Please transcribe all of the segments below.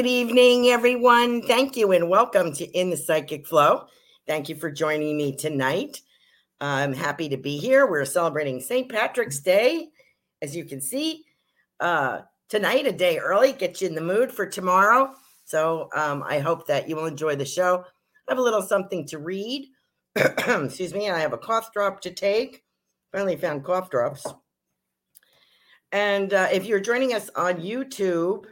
Good evening, everyone. Thank you and welcome to In the Psychic Flow. Thank you for joining me tonight. I'm happy to be here. We're celebrating St. Patrick's Day, as you can see. Uh, tonight, a day early, get you in the mood for tomorrow. So um, I hope that you will enjoy the show. I have a little something to read. Excuse me. I have a cough drop to take. Finally found cough drops. And uh, if you're joining us on YouTube,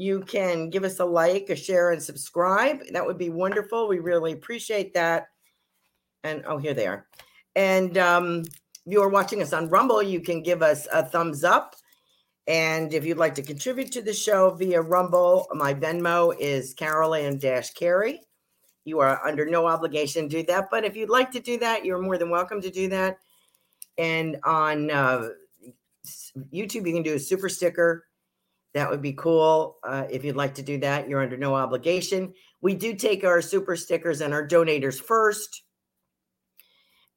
you can give us a like, a share, and subscribe. That would be wonderful. We really appreciate that. And oh, here they are. And um, if you are watching us on Rumble, you can give us a thumbs up. And if you'd like to contribute to the show via Rumble, my Venmo is Carolan Dash Carey. You are under no obligation to do that. But if you'd like to do that, you're more than welcome to do that. And on uh, YouTube, you can do a super sticker that would be cool. Uh, if you'd like to do that, you're under no obligation. We do take our super stickers and our donators first.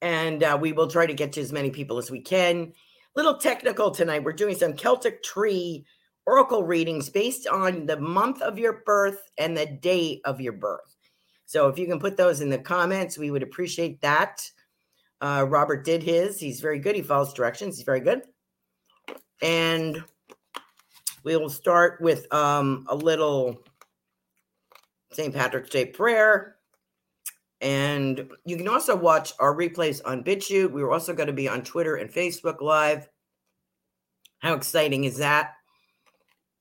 And uh, we will try to get to as many people as we can. Little technical tonight. We're doing some Celtic tree oracle readings based on the month of your birth and the day of your birth. So if you can put those in the comments, we would appreciate that. Uh, Robert did his. He's very good. He follows directions. He's very good. And we will start with um, a little St. Patrick's Day prayer. And you can also watch our replays on BitChute. We're also going to be on Twitter and Facebook Live. How exciting is that?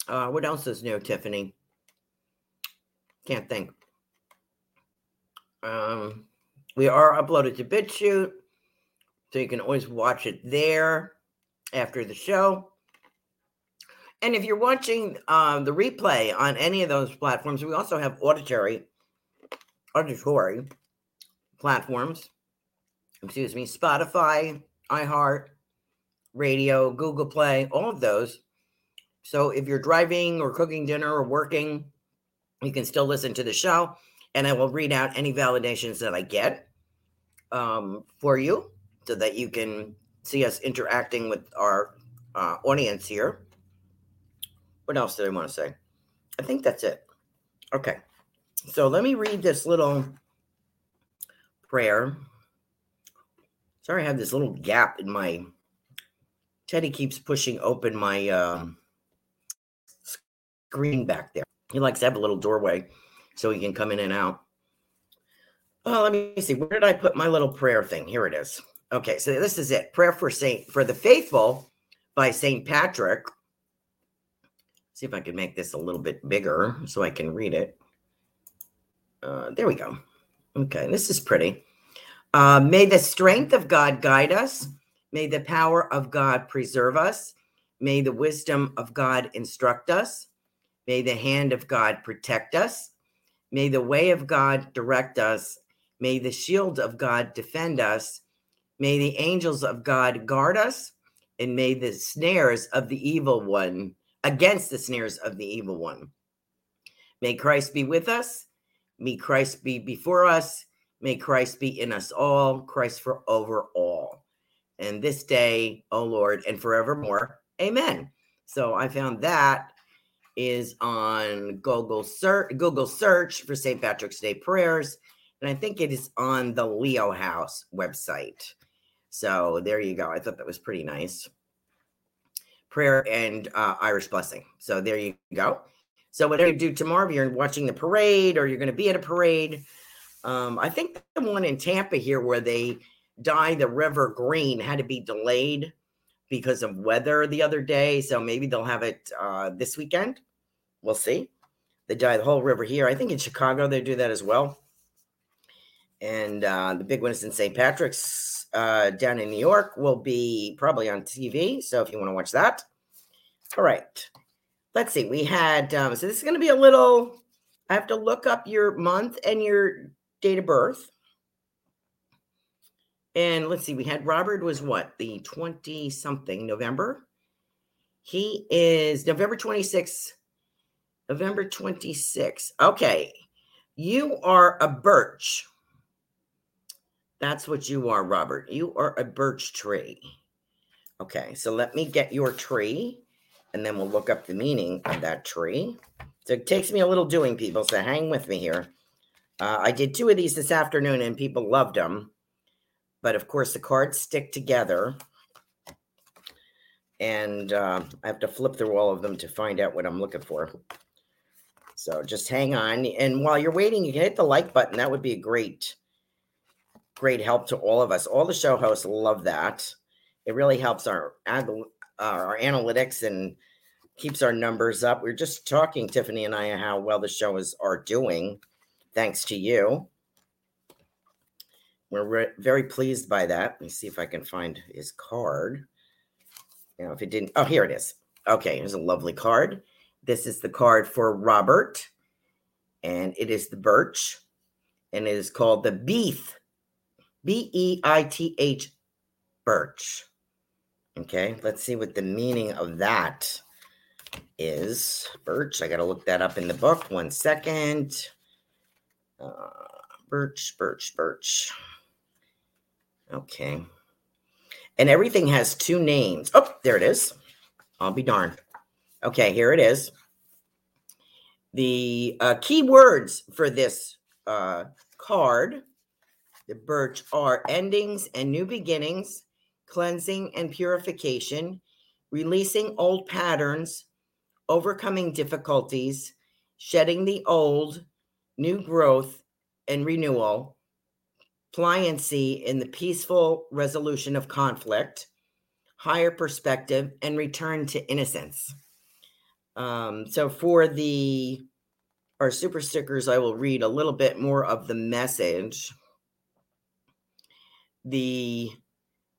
Uh, what else is new, Tiffany? Can't think. Um, we are uploaded to BitChute, so you can always watch it there after the show. And if you're watching um, the replay on any of those platforms, we also have auditory, auditory platforms. Excuse me, Spotify, iHeart, Radio, Google Play, all of those. So if you're driving or cooking dinner or working, you can still listen to the show, and I will read out any validations that I get um, for you, so that you can see us interacting with our uh, audience here. What else did I want to say? I think that's it. Okay. So let me read this little prayer. Sorry, I have this little gap in my. Teddy keeps pushing open my um, screen back there. He likes to have a little doorway so he can come in and out. Oh, let me see. Where did I put my little prayer thing? Here it is. Okay, so this is it. Prayer for Saint for the faithful by Saint Patrick see if I can make this a little bit bigger so I can read it. Uh, there we go. Okay, this is pretty. Uh, may the strength of God guide us. May the power of God preserve us. May the wisdom of God instruct us. May the hand of God protect us. May the way of God direct us. May the shield of God defend us. May the angels of God guard us. And may the snares of the evil one, against the snares of the evil one. May Christ be with us. May Christ be before us. May Christ be in us all. Christ for over all. And this day, O Lord, and forevermore. Amen. So I found that is on Google search Google search for St. Patrick's Day prayers. And I think it is on the Leo House website. So there you go. I thought that was pretty nice. Prayer and uh, Irish blessing. So there you go. So whatever you do tomorrow, if you're watching the parade or you're going to be at a parade, um, I think the one in Tampa here where they dye the river green had to be delayed because of weather the other day. So maybe they'll have it uh, this weekend. We'll see. They dye the whole river here. I think in Chicago they do that as well. And uh, the big one is in St. Patrick's uh, down in New York. Will be probably on TV. So if you want to watch that, all right. Let's see. We had um, so this is going to be a little. I have to look up your month and your date of birth. And let's see, we had Robert was what, the 20 something November? He is November 26th. November 26th. Okay. You are a birch. That's what you are, Robert. You are a birch tree. Okay, so let me get your tree and then we'll look up the meaning of that tree. So it takes me a little doing, people. So hang with me here. Uh, I did two of these this afternoon and people loved them. But of course, the cards stick together. And uh, I have to flip through all of them to find out what I'm looking for. So just hang on. And while you're waiting, you can hit the like button. That would be a great, great help to all of us. All the show hosts love that. It really helps our, uh, our analytics and keeps our numbers up. We are just talking, Tiffany and I, how well the show is are doing, thanks to you. We're re- very pleased by that. Let me see if I can find his card. You know, if it didn't, oh, here it is. Okay, here's a lovely card. This is the card for Robert, and it is the birch, and it is called the Beith, B E I T H, birch. Okay, let's see what the meaning of that is. Birch, I got to look that up in the book. One second. Uh, birch, birch, birch. Okay. And everything has two names. Oh, there it is. I'll be darned. Okay, here it is. The uh, key words for this uh, card, the birch, are endings and new beginnings, cleansing and purification, releasing old patterns, overcoming difficulties, shedding the old, new growth and renewal, pliancy in the peaceful resolution of conflict, higher perspective, and return to innocence. Um, so for the our super stickers, I will read a little bit more of the message. The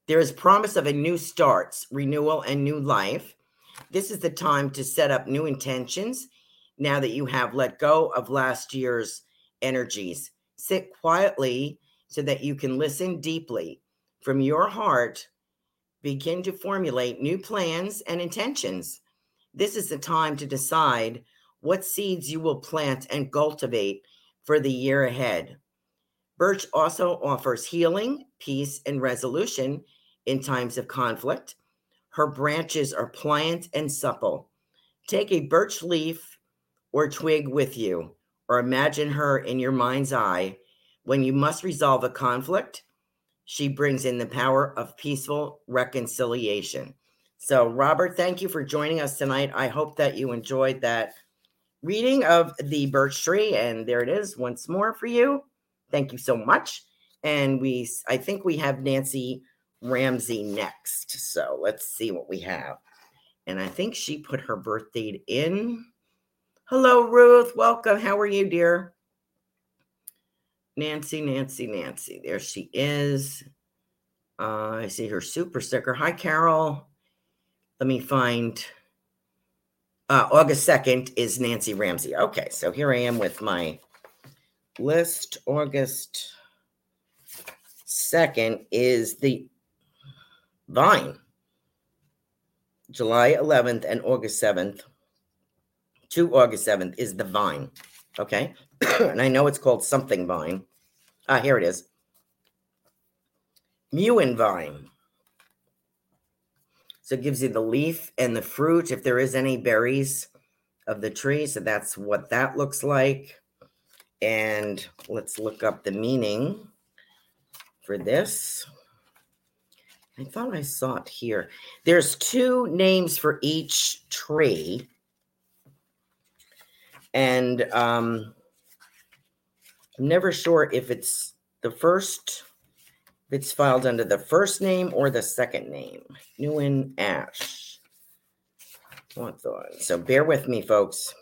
there is promise of a new starts, renewal, and new life. This is the time to set up new intentions now that you have let go of last year's energies. Sit quietly so that you can listen deeply from your heart, begin to formulate new plans and intentions. This is the time to decide what seeds you will plant and cultivate for the year ahead. Birch also offers healing, peace, and resolution in times of conflict. Her branches are pliant and supple. Take a birch leaf or twig with you, or imagine her in your mind's eye when you must resolve a conflict, she brings in the power of peaceful reconciliation. So, Robert, thank you for joining us tonight. I hope that you enjoyed that reading of the birch tree. And there it is once more for you. Thank you so much. And we, I think we have Nancy Ramsey next. So let's see what we have. And I think she put her birth date in. Hello, Ruth. Welcome. How are you, dear? Nancy, Nancy, Nancy. There she is. Uh, I see her super sticker. Hi, Carol. Let me find. Uh, August 2nd is Nancy Ramsey. Okay, so here I am with my list. August 2nd is the Vine. July 11th and August 7th to August 7th is the Vine. Okay. and I know it's called something Vine. Ah, here it is. Mewing Vine. So it gives you the leaf and the fruit, if there is any berries of the tree. So that's what that looks like. And let's look up the meaning for this. I thought I saw it here. There's two names for each tree. And um, I'm never sure if it's the first, if it's filed under the first name or the second name. Newen Ash. Hawthorne. So bear with me, folks.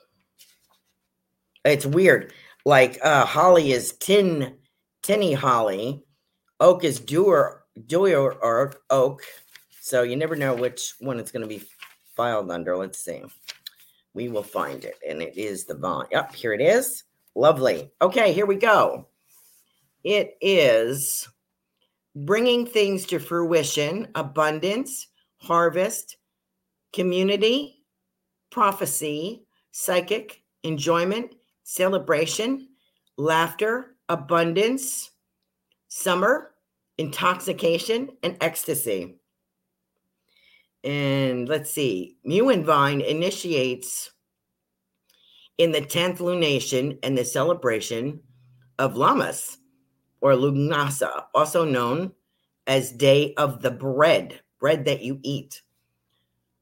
It's weird. Like uh, holly is tin, Tinne holly. Oak is Duir, Duir or oak. So you never know which one it's going to be filed under. Let's see. We will find it. And it is the bond. Yep, here it is. Lovely. Okay, here we go. It is bringing things to fruition, abundance, harvest, community, prophecy, psychic, enjoyment, celebration, laughter, abundance, summer, intoxication, and ecstasy. And let's see, Mewing Vine initiates in the 10th lunation and the celebration of Lammas or Lughnasa, also known as Day of the Bread, bread that you eat,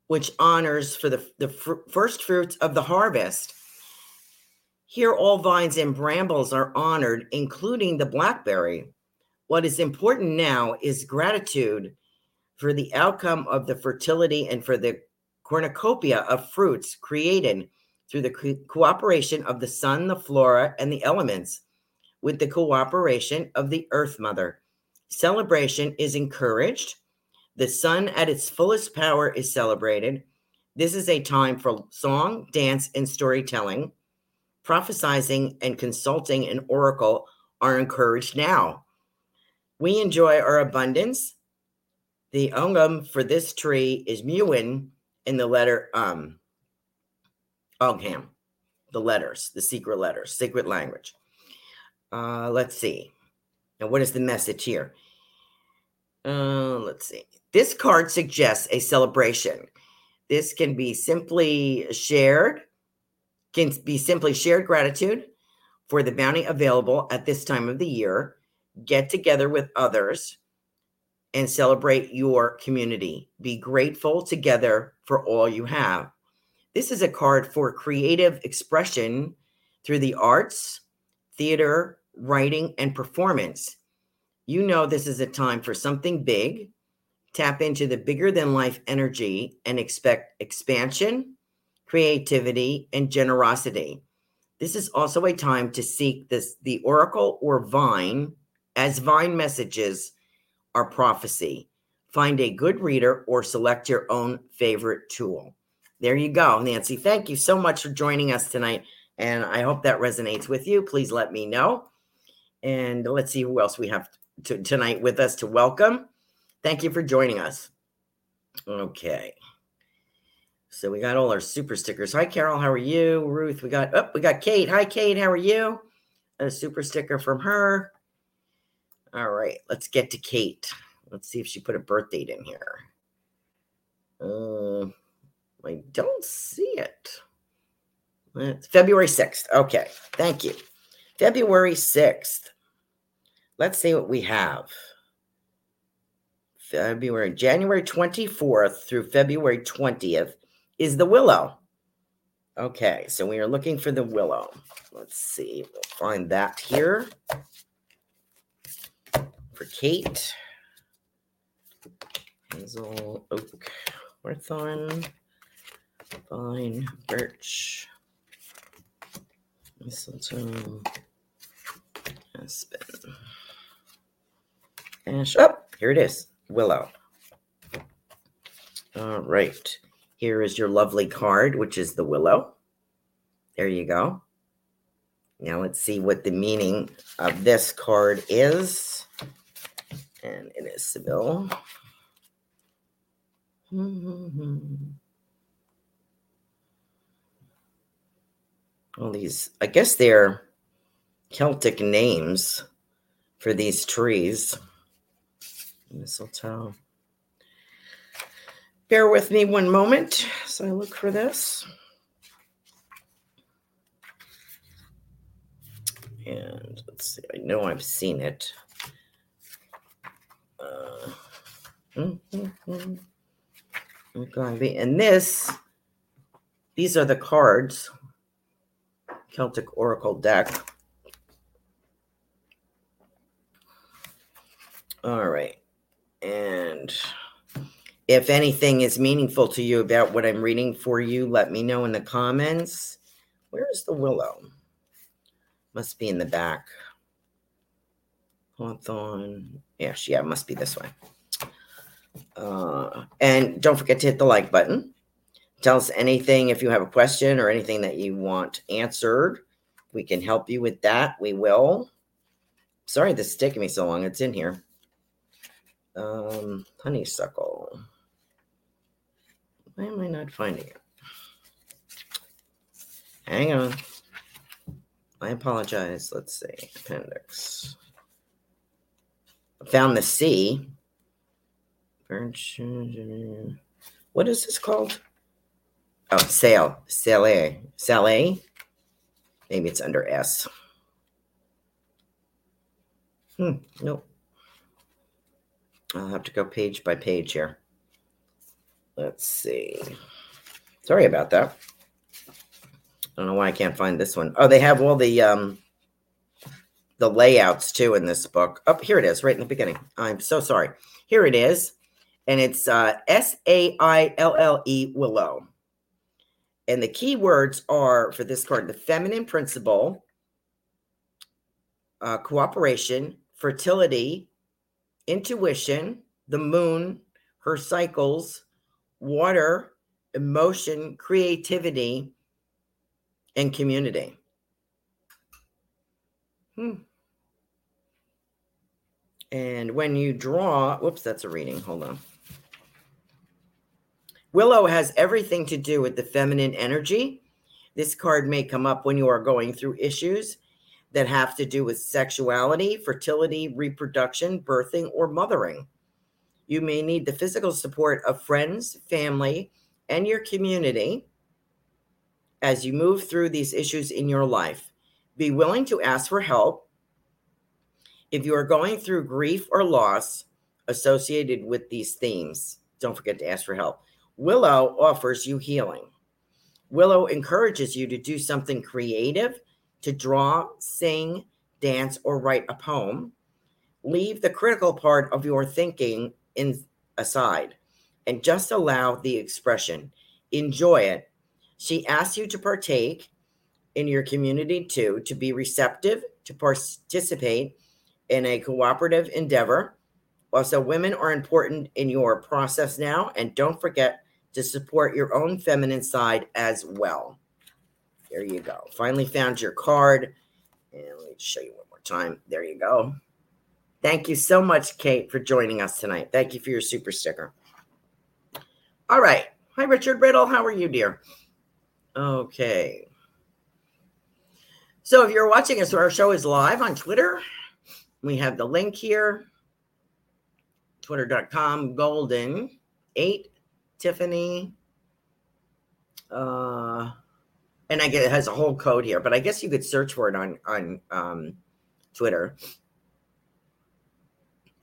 which honors for the, the fr- first fruits of the harvest. Here, all vines and brambles are honored, including the blackberry. What is important now is gratitude for the outcome of the fertility and for the cornucopia of fruits created through the co- cooperation of the sun, the flora, and the elements, with the cooperation of the Earth Mother. Celebration is encouraged. The sun at its fullest power is celebrated. This is a time for song, dance, and storytelling. Prophesizing and consulting an oracle are encouraged now. We enjoy our abundance. The Ogham for this tree is Mewin in the letter um Ogham, the letters, the secret letters, secret language. Uh, let's see. Now, what is the message here? Uh, let's see. This card suggests a celebration. This can be simply shared, can be simply shared gratitude for the bounty available at this time of the year. Get together with others and celebrate your community. Be grateful together for all you have. This is a card for creative expression through the arts, theater, writing, and performance. You know, this is a time for something big. Tap into the bigger than life energy and expect expansion, creativity, and generosity. This is also a time to seek this the oracle or vine, as vine messages are prophecy. Find a good reader or select your own favorite tool. There you go, Nancy. Thank you so much for joining us tonight. And I hope that resonates with you. Please let me know. And let's see who else we have to, tonight with us to welcome. Thank you for joining us. Okay. So we got all our super stickers. Hi, Carol. How are you? Ruth, we got, oh, we got Kate. Hi, Kate. How are you? A super sticker from her. All right. Let's get to Kate. Let's see if she put a birth date in here. Uh, I don't see it. It's February 6th. Okay. Thank you. February 6th. Let's see what we have. February, January 24th through February 20th is the willow. Okay, so we are looking for the willow. Let's see. We'll find that here for Kate. Hazel, oak, hawthorn. Vine, birch, mistletoe, Aspen. Ash. Oh, here it is. Willow. All right. Here is your lovely card, which is the willow. There you go. Now let's see what the meaning of this card is. And it is Sibyl. All these, I guess they're Celtic names for these trees. Mistletoe. Bear with me one moment so I look for this. And let's see, I know I've seen it. Uh, mm, mm, mm. Okay, and this, these are the cards, Celtic Oracle deck. All right. And if anything is meaningful to you about what I'm reading for you, let me know in the comments. Where is the willow? Must be in the back. Hawthorne. Yes, yeah, must be this way. Uh, and don't forget to hit the like button. Tell us anything if you have a question or anything that you want answered. We can help you with that. We will. Sorry, this is taking me so long. It's in here. Um, honeysuckle. Why am I not finding it? Hang on. I apologize. Let's see. Appendix. I found the C. What is this called? Oh, Saille. Saille. Saille. Maybe it's under S. Hmm. Nope. I'll have to go page by page here. Let's see. Sorry about that. I don't know why I can't find this one. Oh, they have all the um the layouts too in this book. Up oh, here it is, right in the beginning. I'm so sorry. Here it is, and it's uh, S A I L L E Willow. And the key words are for this card: the feminine principle, uh, cooperation, fertility, intuition, the moon, her cycles, water, emotion, creativity, and community. Hmm. And when you draw, whoops, that's a reading. Hold on. Willow has everything to do with the feminine energy. This card may come up when you are going through issues that have to do with sexuality, fertility, reproduction, birthing, or mothering. You may need the physical support of friends, family, and your community as you move through these issues in your life. Be willing to ask for help. If you are going through grief or loss associated with these themes, don't forget to ask for help. Willow offers you healing. Willow encourages you to do something creative to draw, sing, dance, or write a poem. Leave the critical part of your thinking in aside and just allow the expression. Enjoy it. She asks you to partake in your community too, to be receptive, to participate in a cooperative endeavor. Also, women are important in your process now, and don't forget to support your own feminine side as well. There you go. Finally found your card. And let me show you one more time. There you go. Thank you so much, Kate, for joining us tonight. Thank you for your super sticker. All right. Hi, Richard Riddle. How are you, dear? Okay. So if you're watching us, our show is live on Twitter. We have the link here twitter.com golden 8 Tiffany. Uh, and I get it has a whole code here, but I guess you could search for it on on um, Twitter.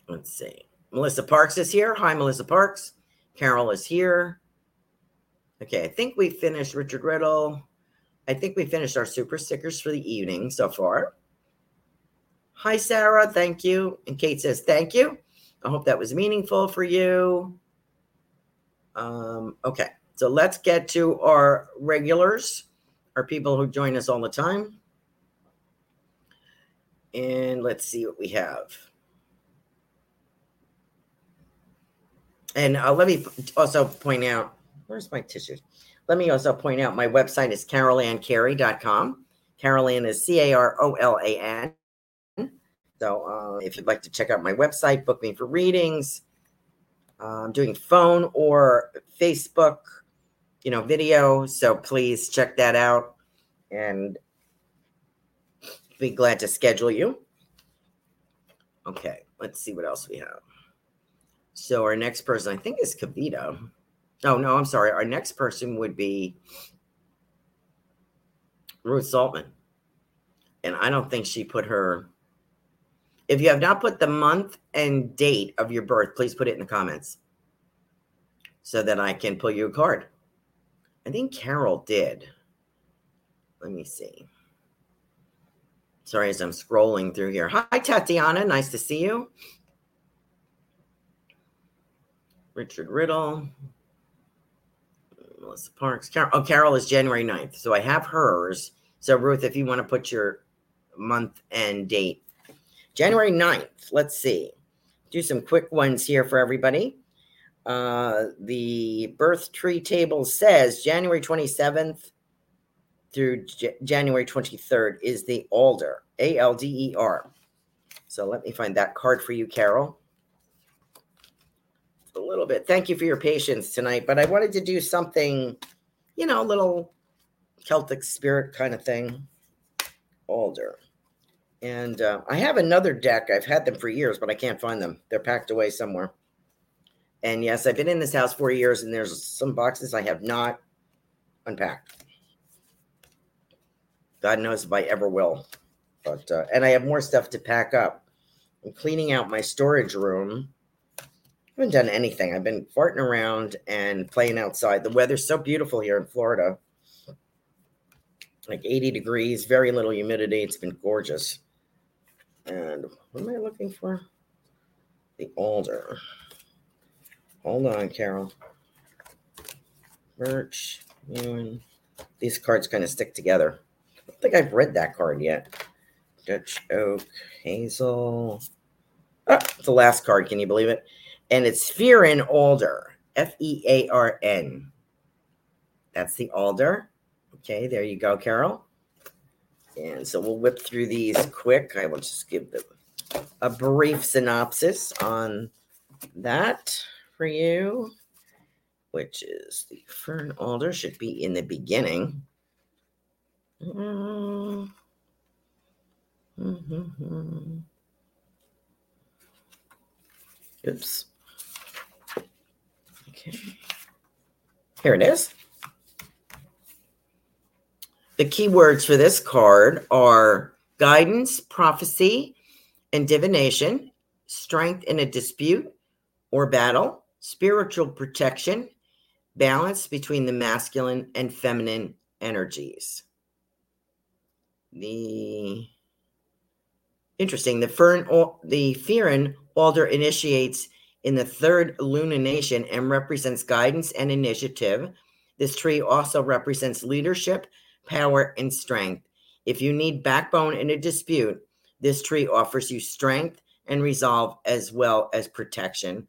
Let's see. Melissa Parks is here. Hi, Melissa Parks. Carol is here. Okay, I think we finished Richard Riddle. I think we finished our super stickers for the evening so far. Hi, Sarah. Thank you. And Kate says, thank you. I hope that was meaningful for you. Um, okay, so let's get to our regulars, our people who join us all the time. And let's see what we have. And uh, let me also point out where's my tissues? Let me also point out my website is carolancarey.com. Carolan is C A R O L A N. So uh, if you'd like to check out my website, book me for readings. Uh, I'm doing phone or Facebook, you know, video. So please check that out and be glad to schedule you. Okay, let's see what else we have. So our next person, I think, is Kavita. Oh no, I'm sorry. Our next person would be Ruth Saltman. And I don't think she put her. If you have not put the month and date of your birth, please put it in the comments so that I can pull you a card. I think Carol did. Let me see. Sorry, as I'm scrolling through here. Hi, Tatiana. Nice to see you. Richard Riddle. Melissa Parks. Carol, oh, Carol is January 9th. So I have hers. So, Ruth, if you want to put your month and date, January 9th. Let's see. Do some quick ones here for everybody. Uh, the birth tree table says January 27th through J- January 23rd is the Alder, A L D E R. So let me find that card for you, Carol a little bit. Thank you for your patience tonight, but I wanted to do something, you know, a little Celtic spirit kind of thing. Alder. And uh, I have another deck. I've had them for years, but I can't find them. They're packed away somewhere. And yes, I've been in this house for years, and there's some boxes I have not unpacked. God knows if I ever will. But uh, and I have more stuff to pack up. I'm cleaning out my storage room haven't done anything. I've been farting around and playing outside. The weather's so beautiful here in Florida. Like 80 degrees, very little humidity. It's been gorgeous. And what am I looking for? The alder. Hold on, Carol. Birch, Ewan. These cards kind of stick together. I don't think I've read that card yet. Dutch oak, hazel. Ah, the last card. Can you believe it? And it's Fearn Alder, F E A R N. That's the alder. Okay, there you go, Carol. And so we'll whip through these quick. I will just give them a brief synopsis on that for you, which is the fern alder should be in the beginning. Mm-hmm. Mm-hmm. Oops. Here it is. The keywords for this card are guidance, prophecy, and divination, strength in a dispute or battle, spiritual protection, balance between the masculine and feminine energies. The interesting, the fern, the Fearn alder initiates in the third lunation and represents guidance and initiative. This tree also represents leadership, power, and strength. If you need backbone in a dispute, this tree offers you strength and resolve as well as protection.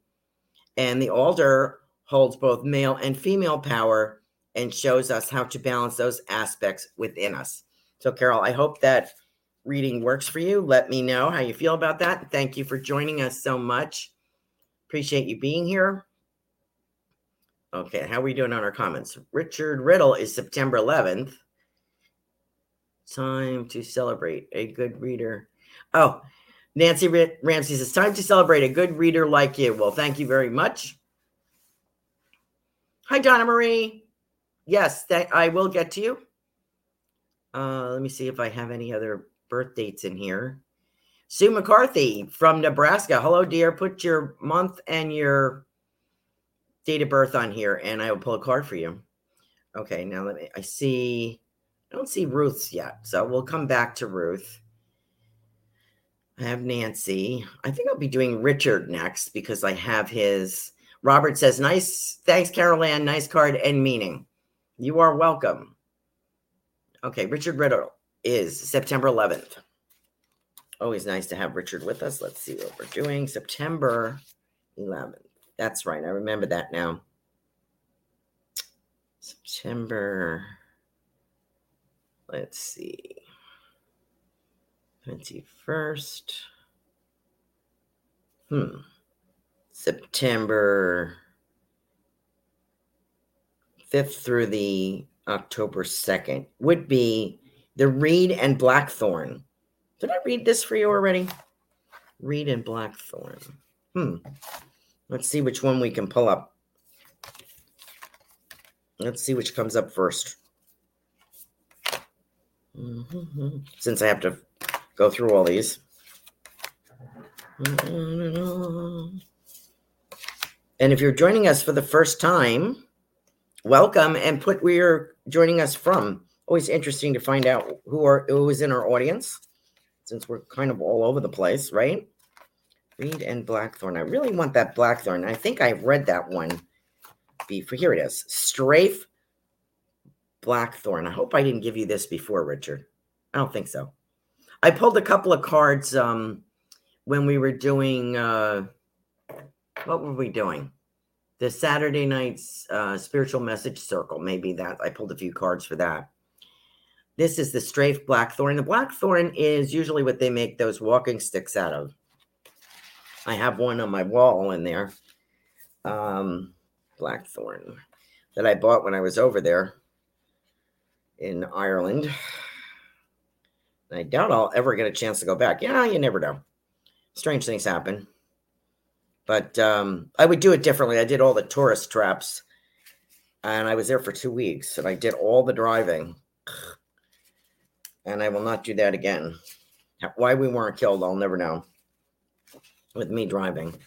And the alder holds both male and female power and shows us how to balance those aspects within us. So, Carol, I hope that reading works for you. Let me know how you feel about that. Thank you for joining us so much. Appreciate you being here. Okay, how are we doing on our comments? Richard Riddle is September 11th. Time to celebrate a good reader. Oh, Nancy Ramsey says, time to celebrate a good reader like you. Well, thank you very much. Hi, Donna Marie. Yes, I will get to you. Uh, let me see if I have any other birth dates in here. Sue McCarthy from Nebraska. Hello, dear. Put your month and your date of birth on here, and I will pull a card for you. Okay, now let me. I see. I don't see Ruth's yet, so we'll come back to Ruth. I have Nancy. I think I'll be doing Richard next because I have his. Robert says, "Nice, thanks, Carolan. Nice card and meaning. You are welcome." Okay, Richard Riddle is September 11th. Always nice to have Richard with us. Let's see what we're doing. September 11th. That's right. I remember that now. September, let's see, 21st. Hmm. September 5th through the October 2nd would be the Reed and Blackthorn. Did I read this for you already? Reed and Blackthorn. Hmm. Let's see which one we can pull up. Let's see which comes up 1st mm-hmm. Since I have to go through all these. And if you're joining us for the first time, welcome and put where you're joining us from. Always interesting to find out who are who is in our audience, since we're kind of all over the place, right? Reed and Blackthorn. I really want that Blackthorn. I think I've read that one before. Here it is. Straif Blackthorn. I hope I didn't give you this before, Richard. I don't think so. I pulled a couple of cards um, when we were doing. Uh, what were we doing? the Saturday night's uh, spiritual message circle. Maybe that I pulled a few cards for that. This is the Straif blackthorn. The blackthorn is usually what they make those walking sticks out of. I have one on my wall in there. Um, blackthorn that I bought when I was over there in Ireland. I doubt I'll ever get a chance to go back. Yeah, you never know. Strange things happen. But um, I would do it differently. I did all the tourist traps, and I was there for two weeks, and I did all the driving. And I will not do that again. Why we weren't killed, I'll never know. With me driving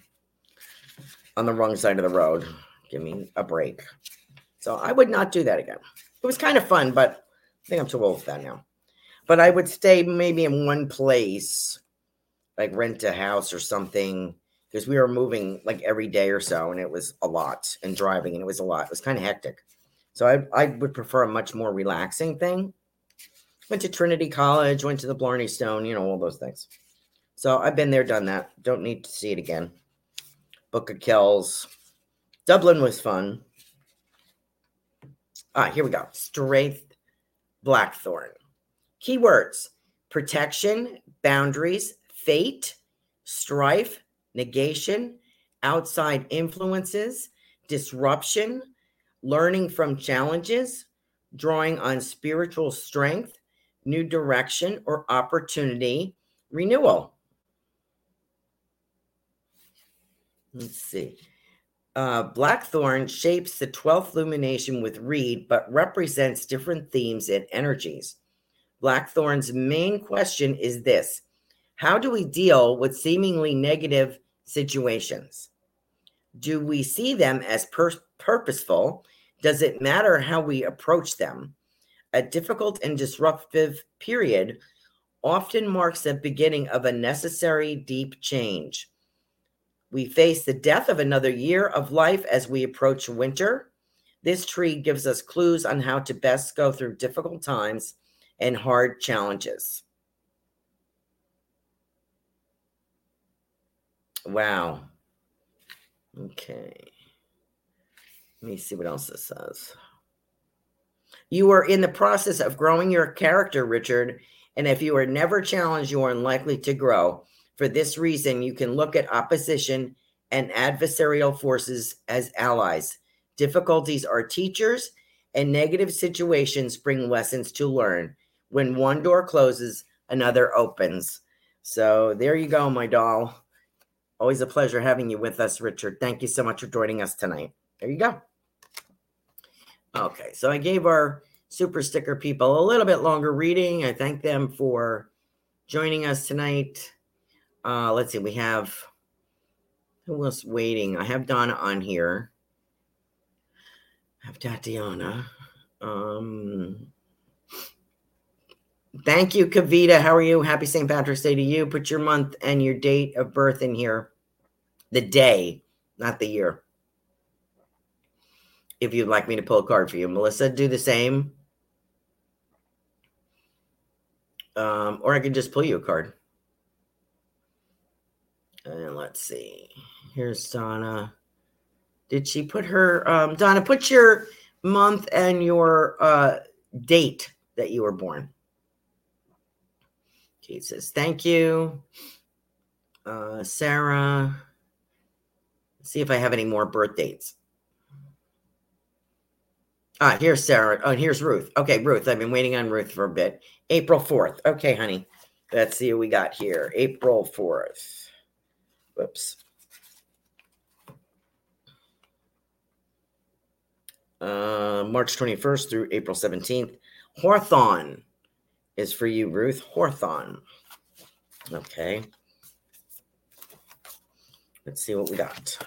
on the wrong side of the road, give me a break. So I would not do that again. It was kind of fun, but I think I'm too old for that now. But I would stay maybe in one place, like rent a house or something because we were moving like every day or so, and it was a lot, and driving, and it was a lot. It was kind of hectic. So I, I would prefer a much more relaxing thing. Went to Trinity College, went to the Blarney Stone, you know, all those things. So I've been there, done that. Don't need to see it again. Book of Kells. Dublin was fun. Ah, here we go. Strength, Blackthorn. Keywords protection, boundaries, fate, strife, negation, outside influences, disruption, learning from challenges, drawing on spiritual strength, new direction or opportunity, renewal. Let's see. Uh, Blackthorn shapes the 12th lumination with Reed, but represents different themes and energies. Blackthorn's main question is this how do we deal with seemingly negative situations? Do we see them as pur- purposeful? Does it matter how we approach them? A difficult and disruptive period often marks the beginning of a necessary deep change. We face the death of another year of life as we approach winter. This tree gives us clues on how to best go through difficult times and hard challenges. Wow. Okay. Let me see what else this says. You are in the process of growing your character, Richard. And if you are never challenged, you are unlikely to grow. For this reason, you can look at opposition and adversarial forces as allies. Difficulties are teachers, and negative situations bring lessons to learn. When one door closes, another opens. So there you go, my doll. Always a pleasure having you with us, Richard. Thank you so much for joining us tonight. There you go. Okay, so I gave our super sticker people a little bit longer reading. I thank them for joining us tonight. Uh, let's see, we have who was waiting? I have Donna on here. I have Tatiana. Um, Thank you, Kavita. How are you? Happy St. Patrick's Day to you. Put your month and your date of birth in here. The day, not the year. If you'd like me to pull a card for you, Melissa, do the same. Um, or I can just pull you a card. And let's see. Here's Donna. Did she put her um Donna put your month and your uh date that you were born? Kate says, thank you. Uh Sarah. Let's see if I have any more birth dates. Ah, here's Sarah. Oh, here's Ruth. Okay, Ruth. I've been waiting on Ruth for a bit. April 4th. Okay, honey. Let's see what we got here. April 4th. Whoops. Uh, March 21st through April 17th. Hawthorne is for you, Ruth. Hawthorne. Okay. Let's see what we got.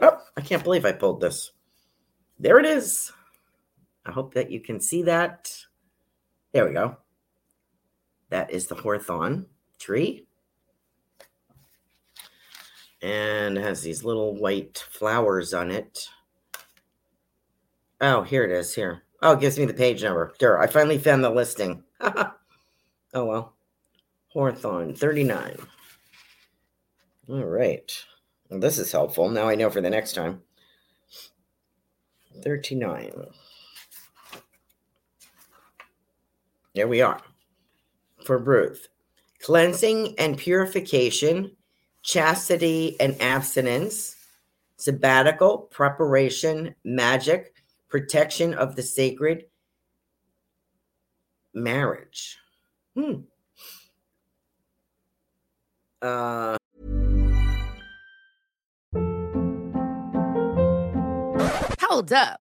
Oh, I can't believe I pulled this. There it is. I hope that you can see that. There we go. That is the hawthorn tree. And has these little white flowers on it. Oh, here it is. Here. Oh, it gives me the page number. There, I finally found the listing. oh, well. Hawthorn 39. All right. Well, this is helpful. Now I know for the next time. 39. There we are. For Ruth. Cleansing and purification, chastity and abstinence, sabbatical, preparation, magic, protection of the sacred, marriage. Hmm. Uh, Hold up.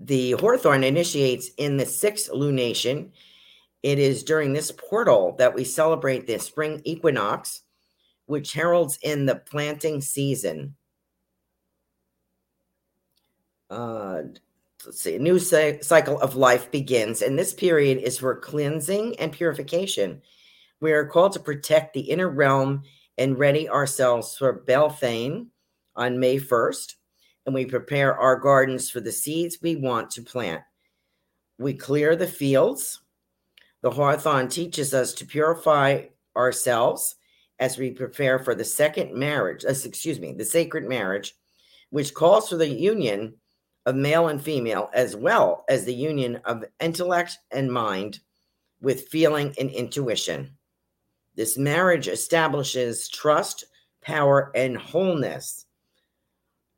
The Hawthorn initiates in the sixth lunation. It is during this portal that we celebrate the spring equinox, which heralds in the planting season. Uh, let's see, a new cycle of life begins, and this period is for cleansing and purification. We are called to protect the inner realm and ready ourselves for Beltane on May 1st and we prepare our gardens for the seeds we want to plant. We clear the fields. The Hawthorn teaches us to purify ourselves as we prepare for the second marriage, uh, excuse me, the sacred marriage, which calls for the union of male and female, as well as the union of intellect and mind with feeling and intuition. This marriage establishes trust, power, and wholeness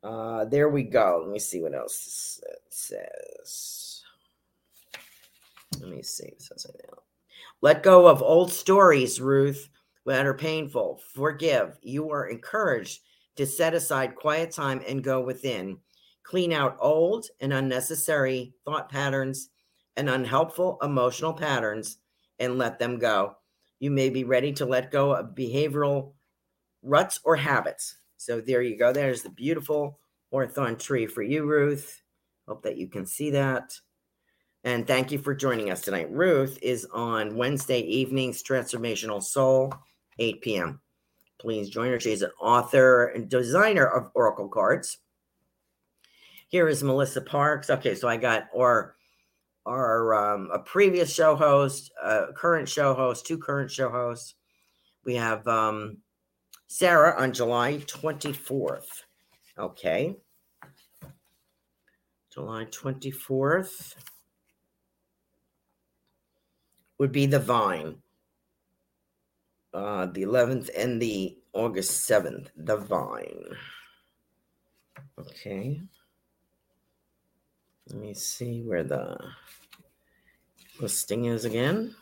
uh, there we go. Let me see what else it says. Let me see. Let go of old stories, Ruth, that are painful. Forgive. You are encouraged to set aside quiet time and go within. Clean out old and unnecessary thought patterns and unhelpful emotional patterns and let them go. You may be ready to let go of behavioral ruts or habits. So there you go. There's the beautiful Hawthorn tree for you, Ruth. Hope that you can see that. And thank you for joining us tonight. Ruth is on Wednesday evenings, Transformational Soul, 8 p.m. Please join her. She's an author and designer of Oracle cards. Here is Melissa Parks. Okay, so I got our our um, a previous show host, a current show host, two current show hosts. We have um, Sarah on July 24th. Okay. July 24th would be the vine. uh, the 11th and the August 7th, the Vine. Okay. Let me see where the listing is again.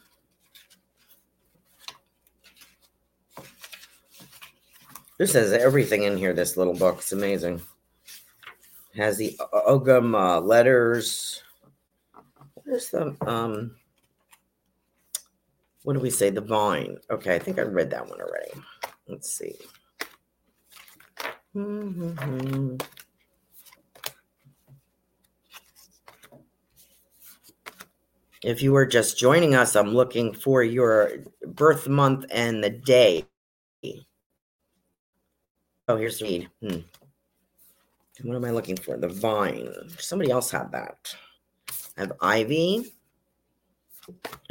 This has everything in here, this little book. It's amazing. Has the Ogham uh, letters. What is the um what do we say? The vine. Okay, I think I read that one already. Let's see. If you were just joining us, I'm looking for your birth month and the day. Oh, here's the reed. Hmm. What am I looking for? The vine. Somebody else had that. I have ivy,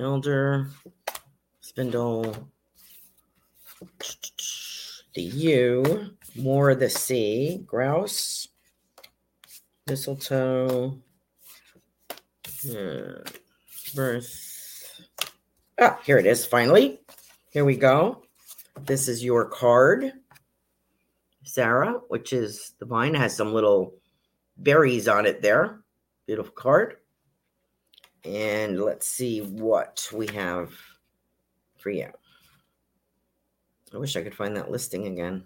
elder, spindle, the U, more the C, grouse, mistletoe, uh, birth. Ah, here it is, finally. Here we go. This is your card, Sarah, which is the vine. Has some little berries on it there. Beautiful card. And let's see what we have for you. I wish I could find that listing again.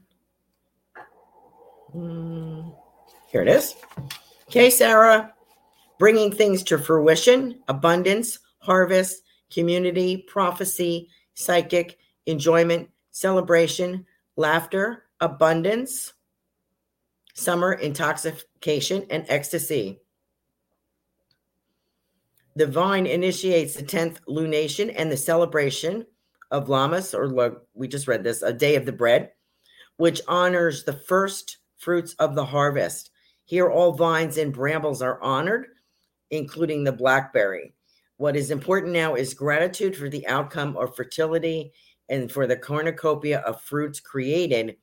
Mm, here it is. Okay, Sarah. Bringing things to fruition, abundance, harvest, community, prophecy, psychic, enjoyment, celebration, laughter, abundance, summer, intoxication, and ecstasy. The vine initiates the 10th lunation and the celebration of Lammas, or we just read this, a day of the bread, which honors the first fruits of the harvest. Here, all vines and brambles are honored, including the blackberry. What is important now is gratitude for the outcome of fertility and for the cornucopia of fruits created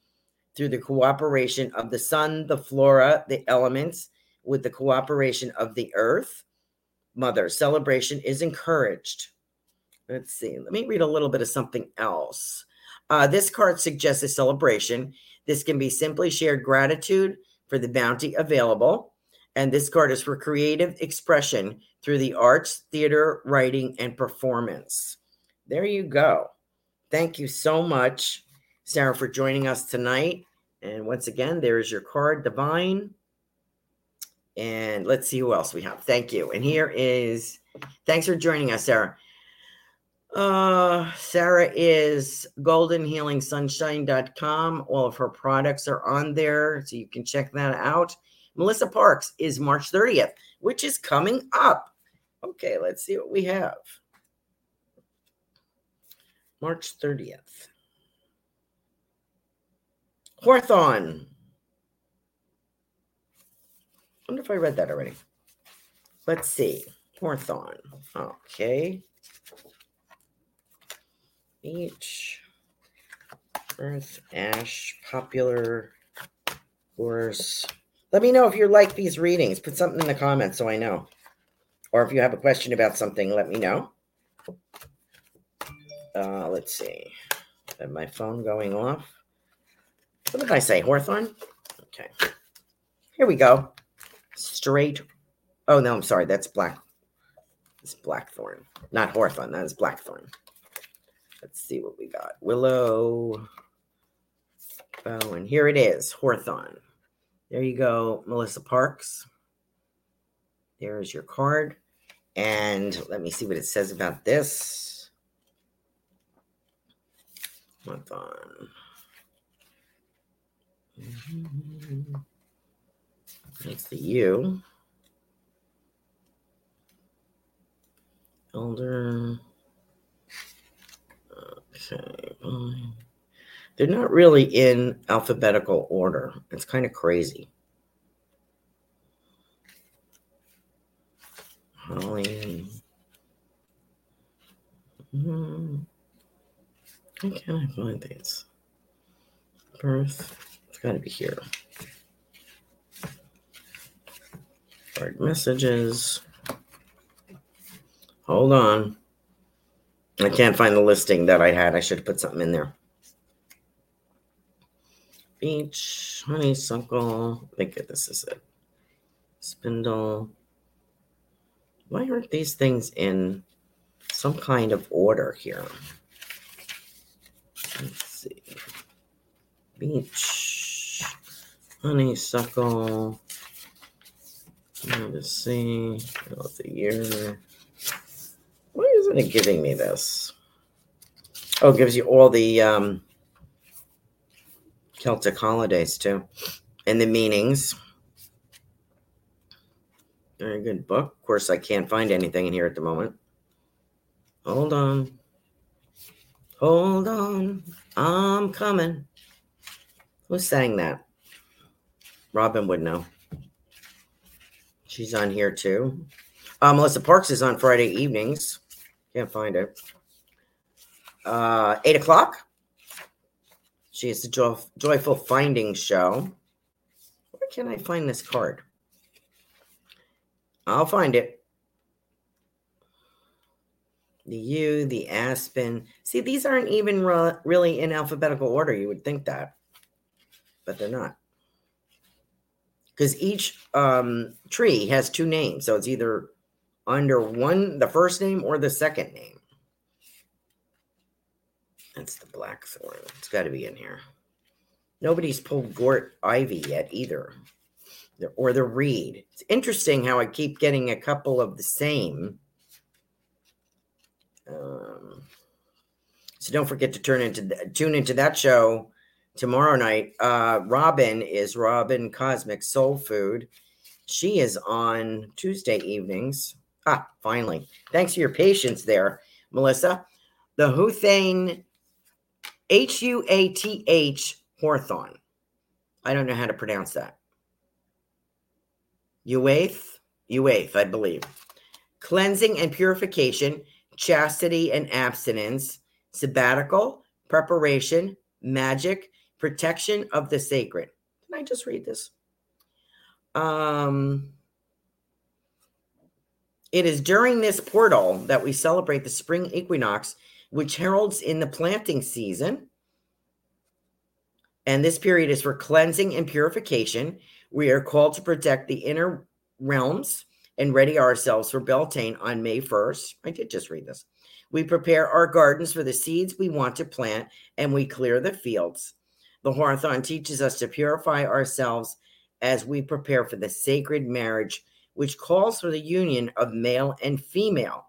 through the cooperation of the sun, the flora, the elements, with the cooperation of the earth. Mother, celebration is encouraged. Let's see. Let me read a little bit of something else. Uh, this card suggests a celebration. This can be simply shared gratitude for the bounty available. And this card is for creative expression through the arts, theater, writing, and performance. There you go. Thank you so much, Sarah, for joining us tonight. And once again, there is your card, Divine. And let's see who else we have. Thank you. And here is, thanks for joining us, Sarah. Uh, Sarah is goldenhealingsunshine.com. All of her products are on there, so you can check that out. Melissa Parks is March 30th, which is coming up. Okay, let's see what we have. March 30th. Hawthorne. I wonder if I read that already. Let's see. Hawthorne. Okay each earth ash popular course let me know if you like these readings put something in the comments so i know or if you have a question about something let me know uh, let's see have my phone going off what did i say hawthorne okay here we go Straif oh no i'm sorry that's black it's blackthorn not hawthorne that is blackthorn Let's see what we got. Willow. Oh, and here it is, Hawthorne. There you go, Melissa Parks. There's your card. And let me see what it says about this. Hawthorne. Mm-hmm. That's the U. Elder. Okay. They're not really in alphabetical order. It's kind of crazy. Holly. Hmm. How can I find these? Birth. It's got to be here. Card messages. Hold on. I can't find the listing that I had. I should have put something in there. beech, honeysuckle. I think this is it. Spindle. Why aren't these things in some kind of order here? Let's see. Beech, honeysuckle. Let's see. Of the year. Why isn't it giving me this? Oh, it gives you all the um, Celtic holidays too, and the meanings. Very good book. Of course, I can't find anything in here at the moment. Hold on. Hold on. I'm coming. Who sang that? Robin would know. She's on here too. Uh, Melissa Parks is on Friday evenings. Can't find it. Uh, eight o'clock. She is the joy, Joyful Finding Show. Where can I find this card? I'll find it. The U, the Aspen. See, these aren't even re- really in alphabetical order. You would think that, but they're not. Because each um, tree has two names. So it's either under one, the first name, or the second name. That's the blackthorn. It's got to be in here. Nobody's pulled Gort Ivy yet either, or the reed. It's interesting how I keep getting a couple of the same. Um, so don't forget to turn into tune into that show tomorrow night. Uh, Robin is Robin Cosmic Soul Food. She is on Tuesday evenings. Ah, finally. Thanks for your patience there, Melissa. The Huthane H U A T H Hawthorne. I don't know how to pronounce that. Uath, Uath, I believe. Cleansing and purification, chastity and abstinence, sabbatical, preparation, magic, protection of the sacred. Can I just read this? Um, it is during this portal that we celebrate the spring equinox which heralds in the planting season. And this period is for cleansing and purification. We are called to protect the inner realms and ready ourselves for Beltane on May 1st. I did just read this. We prepare our gardens for the seeds we want to plant and we clear the fields. The Hawthorn teaches us to purify ourselves as we prepare for the sacred marriage, which calls for the union of male and female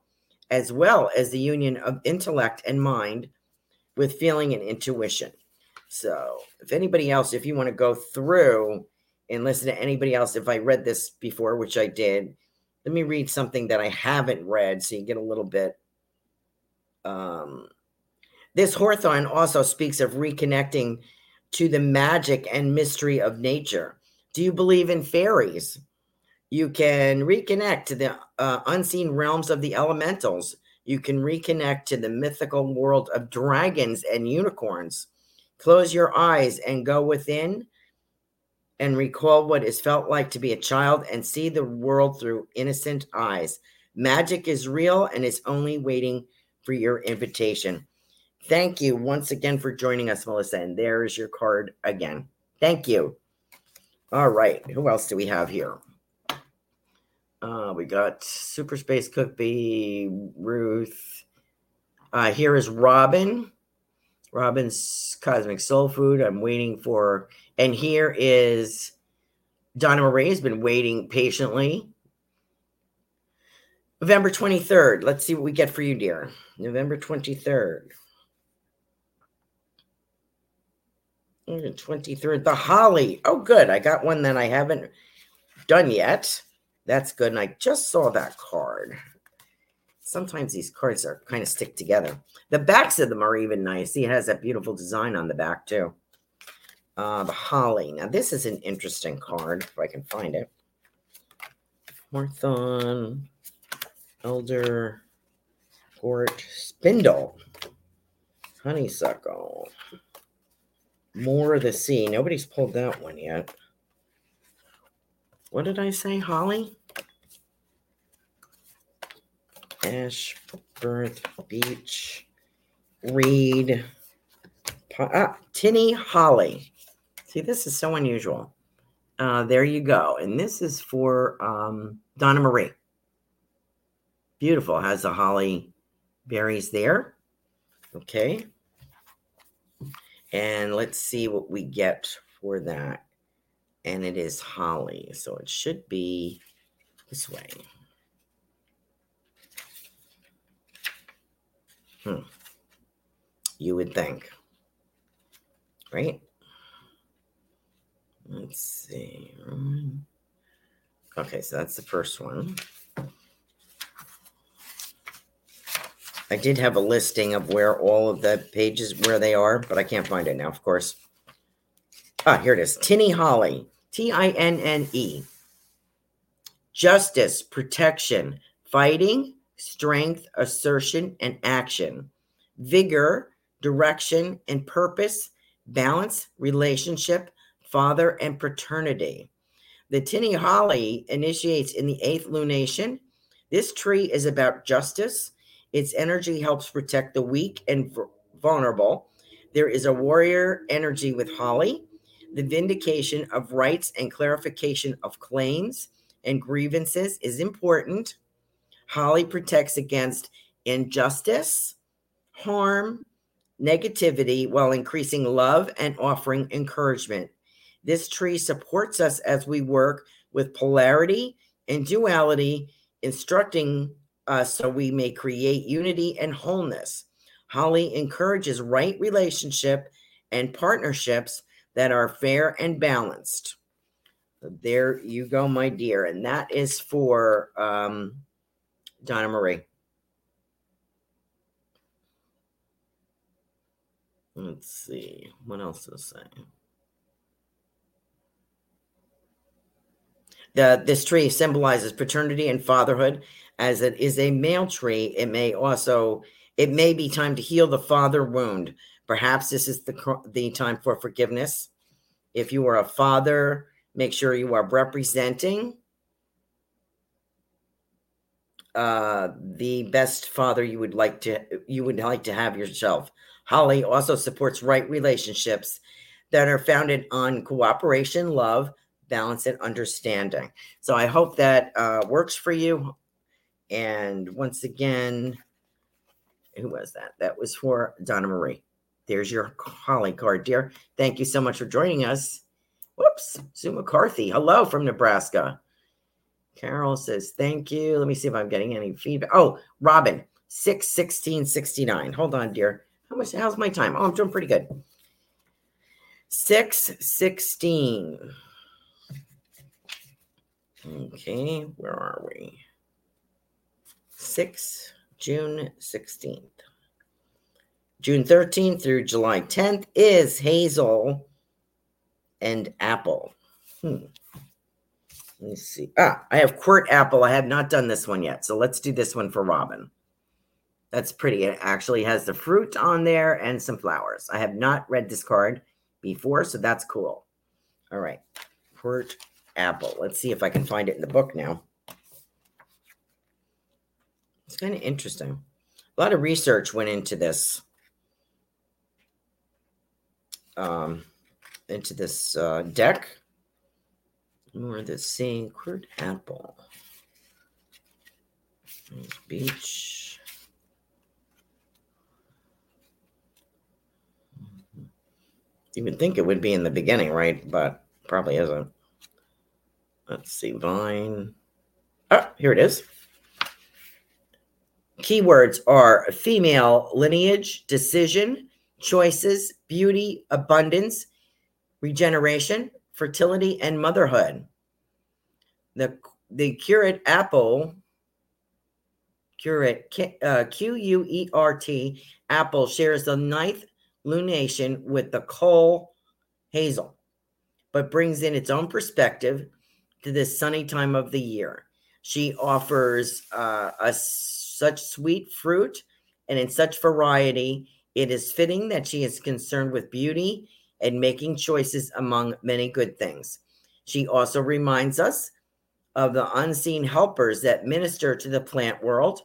as well as the union of intellect and mind with feeling and intuition. So, if anybody else, if you want to go through and listen to anybody else, if I read this before, which I did, let me read something that I haven't read so you get a little bit. Um, this Hawthorn also speaks of reconnecting to the magic and mystery of nature. Do you believe in fairies? You can reconnect to the uh, unseen realms of the elementals. You can reconnect to the mythical world of dragons and unicorns. Close your eyes and go within and recall what it felt like to be a child and see the world through innocent eyes. Magic is real and is only waiting for your invitation. Thank you once again for joining us, Melissa. And there is your card again. Thank you. All right. Who else do we have here? Uh, we got Super Space Cookie, Ruth. Uh, here is Robin. Robin's Cosmic Soul Food. I'm waiting for. And here is Donna Marie has been waiting patiently. November 23rd. Let's see what we get for you, dear. November 23rd. 23rd. The Holly. Oh, good. I got one that I haven't done yet. That's good. And I just saw that card. Sometimes these cards are kind of stick together. The backs of them are even nice. See, it has that beautiful design on the back too. Uh, the Holly. Now, this is an interesting card, if I can find it. Hawthorn, Elder, Gort, Spindle, Honeysuckle, More of the Sea. Nobody's pulled that one yet. What did I say? Holly? Ashburn Beech, Reed, ah, Tinne Holly. See, this is so unusual. Uh, there you go. And this is for um, Donna Marie. Beautiful. Has the holly berries there. Okay. And let's see what we get for that. And it is holly. So it should be this way. Hmm. You would think. Right? Let's see. Okay, so that's the first one. I did have a listing of where all of the pages where they are, but I can't find it now, of course. Ah, here it is. Tinne Holly. T I N N E. Justice, protection, fighting, strength, assertion, and action. Vigor, direction, and purpose, balance, relationship, father, and paternity. The Tinne Holly initiates in the eighth lunation. This tree is about justice its energy helps protect the weak and vulnerable. There is a warrior energy with Holly, the vindication of rights and clarification of claims and grievances is important. Holly protects against injustice, harm, negativity while increasing love and offering encouragement. This tree supports us as we work with polarity and duality, instructing uh, so we may create unity and wholeness. Holly encourages right relationship and partnerships that are fair and balanced. There you go, my dear. And that is for um, Donna Marie. Let's see. What else is saying? The, this tree symbolizes paternity and fatherhood as it is a male tree, it may also it may be time to heal the father wound. Perhaps this is the the time for forgiveness. If you are a father, make sure you are representing uh, the best father you would like to you would like to have yourself. Holly also supports right relationships that are founded on cooperation, love, balance, and understanding. So I hope that uh, works for you. And once again, who was that? That was for Donna Marie. There's your calling card, dear. Thank you so much for joining us. Whoops, Sue McCarthy. Hello from Nebraska. Carol says, thank you. Let me see if I'm getting any feedback. Oh, Robin, 61669. Hold on, dear. How much how's my time? Oh, I'm doing pretty good. 616. Okay, where are we? 6, June 16th. June 13th through July 10th is Hazel and Apple. Hmm. Let me see. Ah, I have Quert Apple. I have not done this one yet. So let's do this one for Robin. That's pretty. It actually has the fruit on there and some flowers. I have not read this card before, so that's cool. All right. Quert Apple. Let's see if I can find it in the book now. It's kind of interesting. A lot of research went into this. Um, into this uh, deck. More the sacred apple. Beech. You would think it would be in the beginning, right? But probably isn't. Let's see, vine. Oh, here it is. Keywords are female lineage, decision, choices, beauty, abundance, regeneration, fertility, and motherhood. The, the curate apple, curate, uh, Q U E R T, apple shares the ninth lunation with the Coll hazel, but brings in its own perspective to this sunny time of the year. She offers uh, a such sweet fruit and in such variety, it is fitting that she is concerned with beauty and making choices among many good things. She also reminds us of the unseen helpers that minister to the plant world.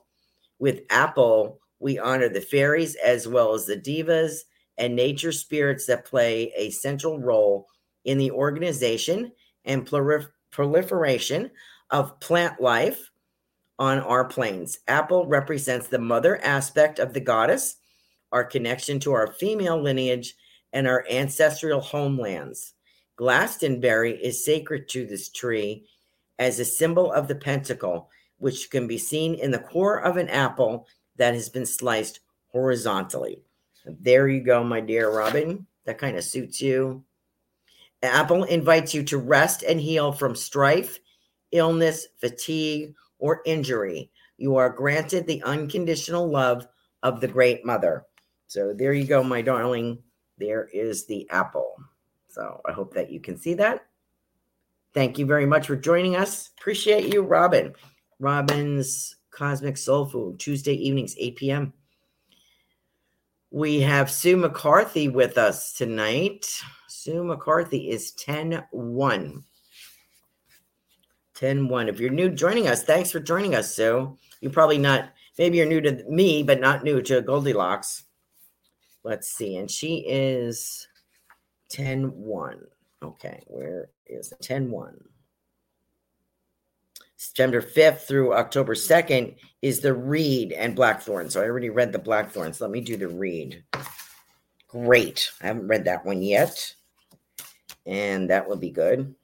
With Apple, we honor the fairies as well as the divas and nature spirits that play a central role in the organization and prolif- proliferation of plant life on our planes. Apple represents the mother aspect of the goddess, our connection to our female lineage, and our ancestral homelands. Glastonbury is sacred to this tree as a symbol of the pentacle, which can be seen in the core of an apple that has been sliced horizontally. There you go, my dear Robin. That kind of suits you. Apple invites you to rest and heal from strife, illness, fatigue, or injury. You are granted the unconditional love of the Great Mother. So there you go, my darling. There is the apple. So I hope that you can see that. Thank you very much for joining us. Appreciate you, Robin. Robin's Cosmic Soul Food, Tuesday evenings, 8 p.m. We have Sue McCarthy with us tonight. Sue McCarthy is 10 1. 10 1. If you're new joining us, thanks for joining us, Sue. You're probably not, maybe you're new to me, but not new to Goldylocks. Let's see. And she is 10 1. Okay, where is it? 10 1. September 5th through October 2nd is the reed and blackthorn. So I already read the blackthorns. Let me do the reed. Great. I haven't read that one yet. And that will be good.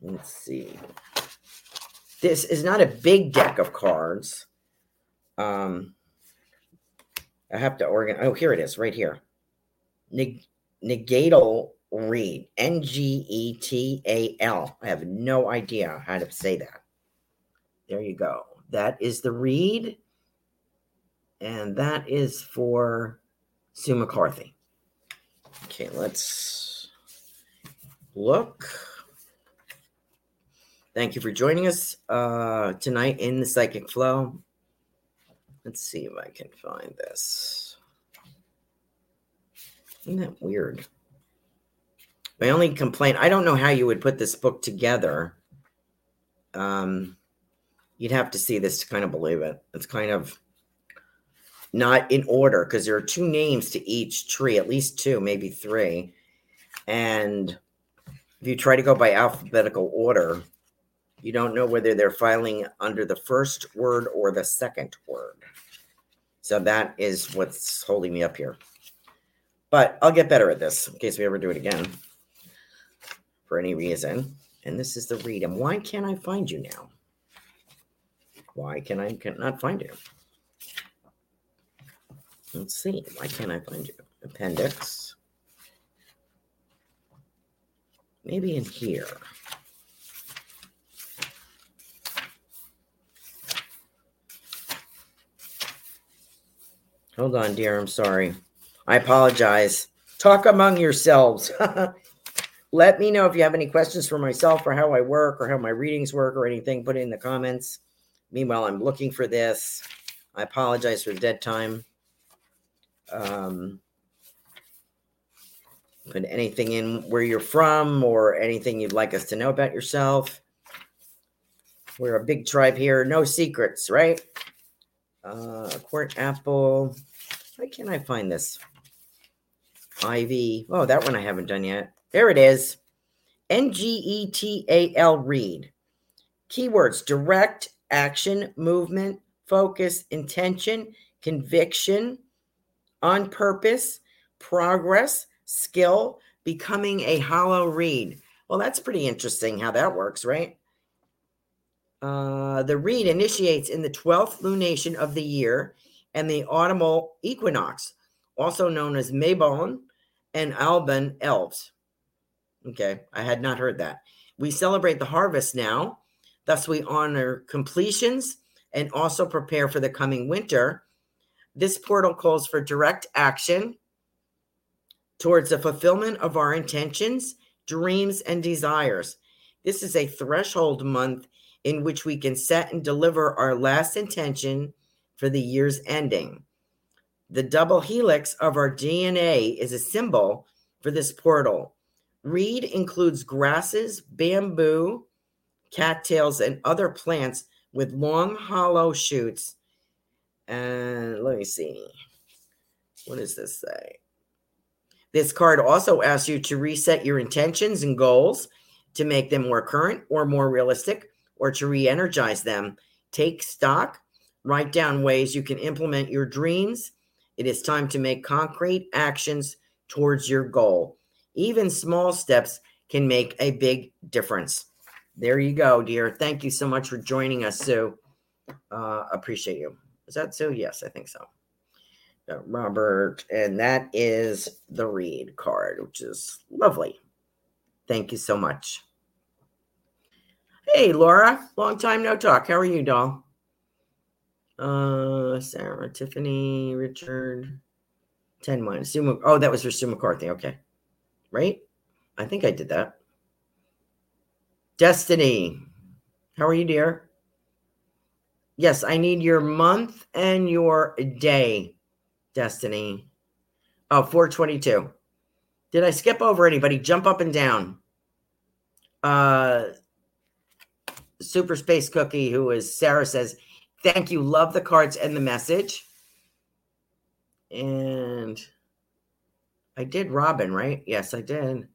Let's see. This is not a big deck of cards. Um, I have to organize. Oh, here it is, right here. Neg- negatal reed. N G E T A L. I have no idea how to say that. There you go. That is the reed. And that is for Sue McCarthy. Okay, let's look. Thank you for joining us uh, tonight in the Psychic Flow. Let's see if I can find this. Isn't that weird? My only complaint, I don't know how you would put this book together. Um, you'd have to see this to kind of believe it. It's kind of not in order because there are two names to each tree, at least two, maybe three. And if you try to go by alphabetical order, you don't know whether they're filing under the first word or the second word. So that is what's holding me up here. But I'll get better at this in case we ever do it again for any reason. And this is the reed. And why can't I find you now? Why can I not find you? Let's see. Why can't I find you? Appendix. Maybe in here. Hold on, dear. I'm sorry. I apologize. Talk among yourselves. Let me know if you have any questions for myself or how I work or how my readings work or anything. Put it in the comments. Meanwhile, I'm looking for this. I apologize for the dead time. Um, put anything in where you're from or anything you'd like us to know about yourself. We're a big tribe here. No secrets, right? Uh, quart apple. Why can't I find this? Ivy. Oh, that one I haven't done yet. There it is. N G E T A L reed. Keywords direct, action, movement, focus, intention, conviction, on purpose, progress, skill, becoming a hollow reed. Well, that's pretty interesting how that works, right? Uh, the reed initiates in the 12th lunation of the year and the autumnal equinox, also known as Mabon and Alban Elfed. Okay, I had not heard that. We celebrate the harvest now, thus, we honor completions and also prepare for the coming winter. This portal calls for direct action towards the fulfillment of our intentions, dreams, and desires. This is a threshold month in which we can set and deliver our last intention for the year's ending. The double helix of our DNA is a symbol for this portal. Reed includes grasses, bamboo, cattails, and other plants with long, hollow shoots. And let me see. What does this say? This card also asks you to reset your intentions and goals to make them more current or more realistic or to re energize them. Take stock, write down ways you can implement your dreams. It is time to make concrete actions towards your goal. Even small steps can make a big difference. There you go, dear. Thank you so much for joining us, Sue. Uh, appreciate you. Is that Sue? Yes, I think so. Uh, Robert, and that is the reed card, which is lovely. Thank you so much. Hey, Laura, long time no talk. How are you, doll? Uh, Sarah, Tiffany, Richard, 10 minus. Sue, oh, that was for Sue McCarthy. Okay. Right? I think I did that. Destiny, how are you, dear? Yes, I need your month and your day, Destiny. Oh, 422. Did I skip over anybody? Jump up and down. Uh, Super Space Cookie, who is Sarah, says, Thank you. Love the cards and the message. And I did Robin, right? Yes, I did.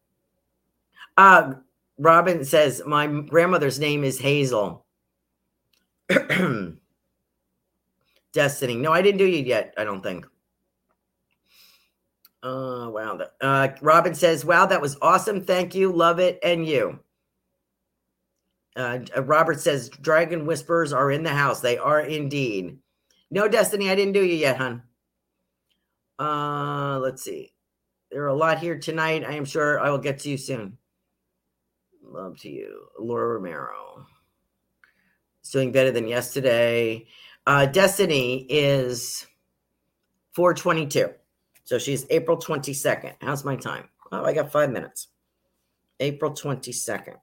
Uh, Robin says, My grandmother's name is Hazel. Destiny. No, I didn't do you yet, I don't think. Uh, wow. Uh, Robin says, Wow, that was awesome. Thank you. Love it. And you. Uh, Robert says, Dragon Whispers are in the house. They are indeed. No, Destiny, I didn't do you yet, hon. Uh, let's see. There are a lot here tonight. I am sure I will get to you soon. Love to you, Laura Romero. Doing better than yesterday. Uh, Destiny is 422. So she's April 22nd. How's my time? Oh, I got five minutes. April 22nd.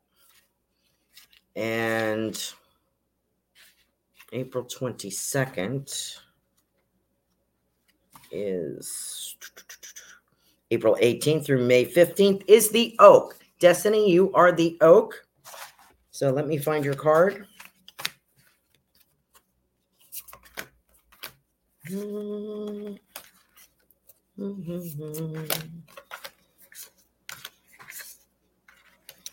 And April 22nd is April 18th through May 15th is the oak. Destiny, you are the oak. So let me find your card. Mm-hmm. Mm-hmm.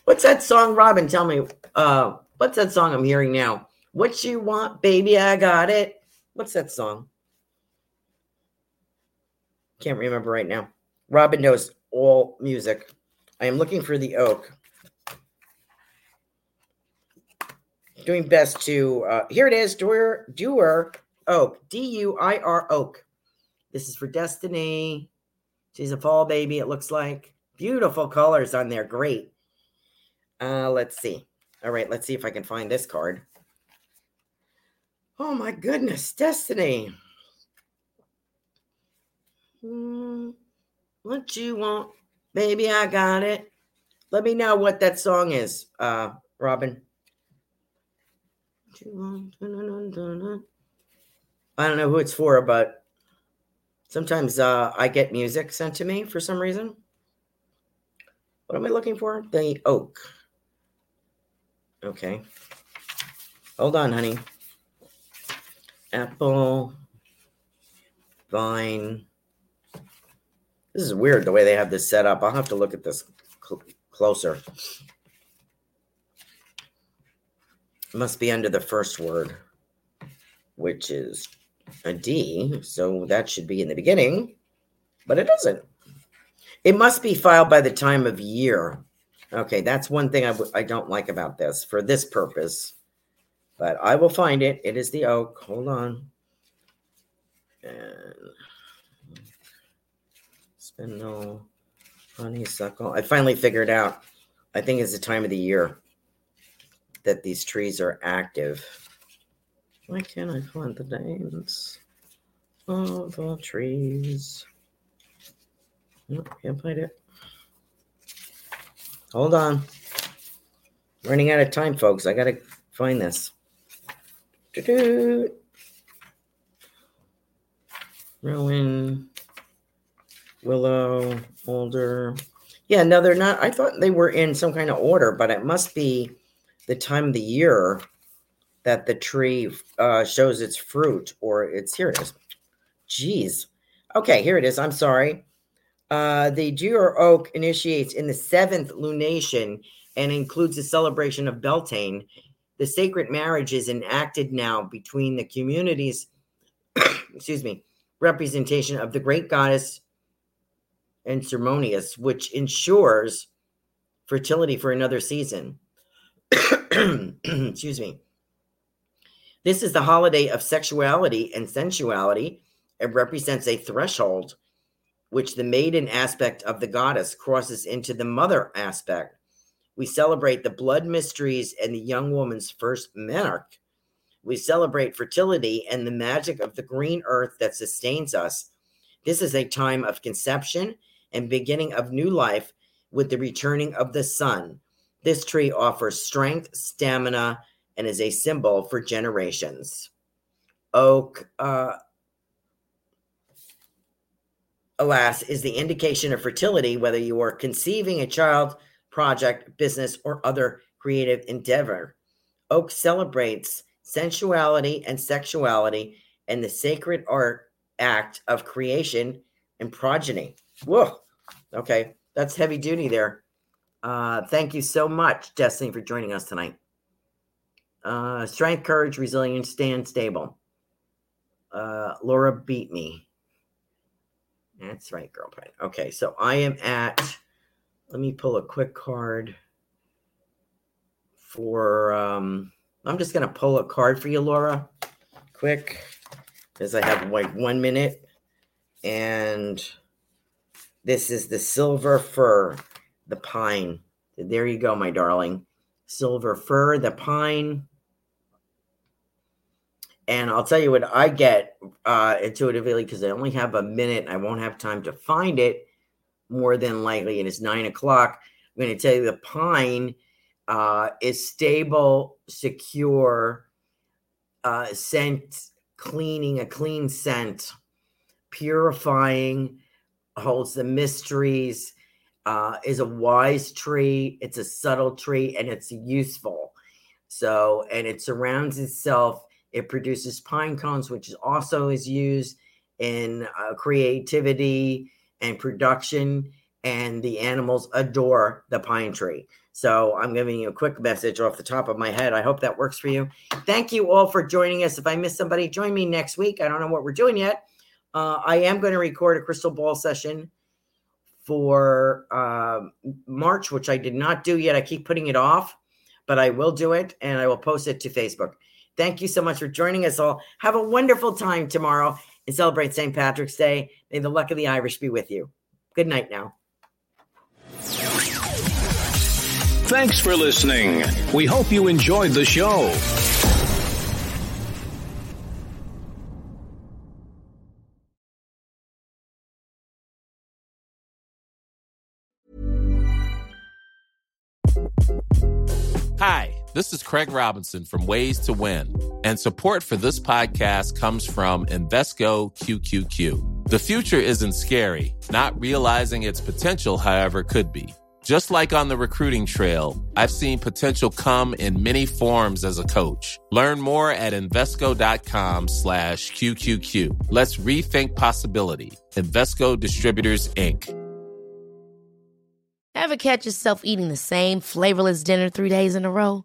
What's that song, Robin? Tell me. Uh, what's that song I'm hearing now? What you want, baby? I got it. What's that song? Can't remember right now. Robin knows all music. I am looking for the oak. Doing best to uh, here it is. Duir Duir Oak. D U I R Oak. This is for Destiny. She's a fall baby. It looks like beautiful colors on there. Great. Uh, let's see. All right, let's see if I can find this card. Oh my goodness, Destiny. Hmm, what you want? Baby, I got it. Let me know what that song is, uh, Robin. I don't know who it's for, but sometimes uh, I get music sent to me for some reason. What am I looking for? The oak. Okay. Hold on, honey. Apple, vine, this is weird the way they have this set up. I'll have to look at this cl- closer. It must be under the first word, which is a D. So that should be in the beginning, but it doesn't. It must be filed by the time of year. Okay, that's one thing I w- I don't like about this for this purpose, but I will find it. It is the oak. Hold on. And Spindle, honeysuckle. I finally figured out. I think it's the time of the year that these trees are active. Why can't I find the names of the trees? Nope, can't find it. Hold on. Running out of time, folks. I gotta find this. Rowan willow, alder. Yeah, no, they're not. I thought they were in some kind of order, but it must be the time of the year that the tree uh, shows its fruit, or it's here it is. Jeez. Okay, here it is. I'm sorry. Uh, the Duir Oak initiates in the seventh lunation and includes the celebration of Beltane. The sacred marriage is enacted now between the communities, excuse me, representation of the great goddess and Cernunnos, which ensures fertility for another season. excuse me. This is the holiday of sexuality and sensuality. It represents a threshold which the maiden aspect of the goddess crosses into the mother aspect. We celebrate the blood mysteries and the young woman's first menarche. We celebrate fertility and the magic of the green earth that sustains us. This is a time of conception and beginning of new life with the returning of the sun. This tree offers strength, stamina, and is a symbol for generations. Oak, uh, alas, is the indication of fertility, whether you are conceiving a child, project, business, or other creative endeavor. Oak celebrates sensuality and sexuality and the sacred art act of creation and progeny. Whoa. Okay. That's heavy duty there. Uh, thank you so much, Destiny, for joining us tonight. Uh, strength, courage, resilience, stand stable. Uh, Laura beat me. That's right, girlfriend. Okay, so I am at. Let me pull a quick card for. um I'm just gonna pull a card for you, Laura, quick, because I have like one minute, and this is the silver fir, the pine. There you go, my darling. Silver fir, the pine. And I'll tell you what I get uh, intuitively because I only have a minute. I won't have time to find it more than likely. And it's nine o'clock. I'm going to tell you the pine uh, is stable, secure, uh, scent, cleaning, a clean scent, purifying, holds the mysteries, uh, is a wise tree. It's a subtle tree and it's useful. So, and it surrounds itself it produces pine cones, which also is used in uh, creativity and production. And the animals adore the pine tree. So I'm giving you a quick message off the top of my head. I hope that works for you. Thank you all for joining us. If I miss somebody, join me next week. I don't know what we're doing yet. Uh, I am going to record a crystal ball session for uh, March, which I did not do yet. I keep putting it off, but I will do it and I will post it to Facebook. Thank you so much for joining us all. Have a wonderful time tomorrow and celebrate St. Patrick's Day. May the luck of the Irish be with you. Good night now. Thanks for listening. We hope you enjoyed the show. This is Craig Robinson from Ways to Win, and support for this podcast comes from Invesco QQQ. The future isn't scary. Not realizing its potential, however, could be. Just like on the recruiting trail, I've seen potential come in many forms as a coach. Learn more at Invesco.com slash QQQ. Let's rethink possibility. Invesco Distributors, Inc. Ever catch yourself eating the same flavorless dinner three days in a row?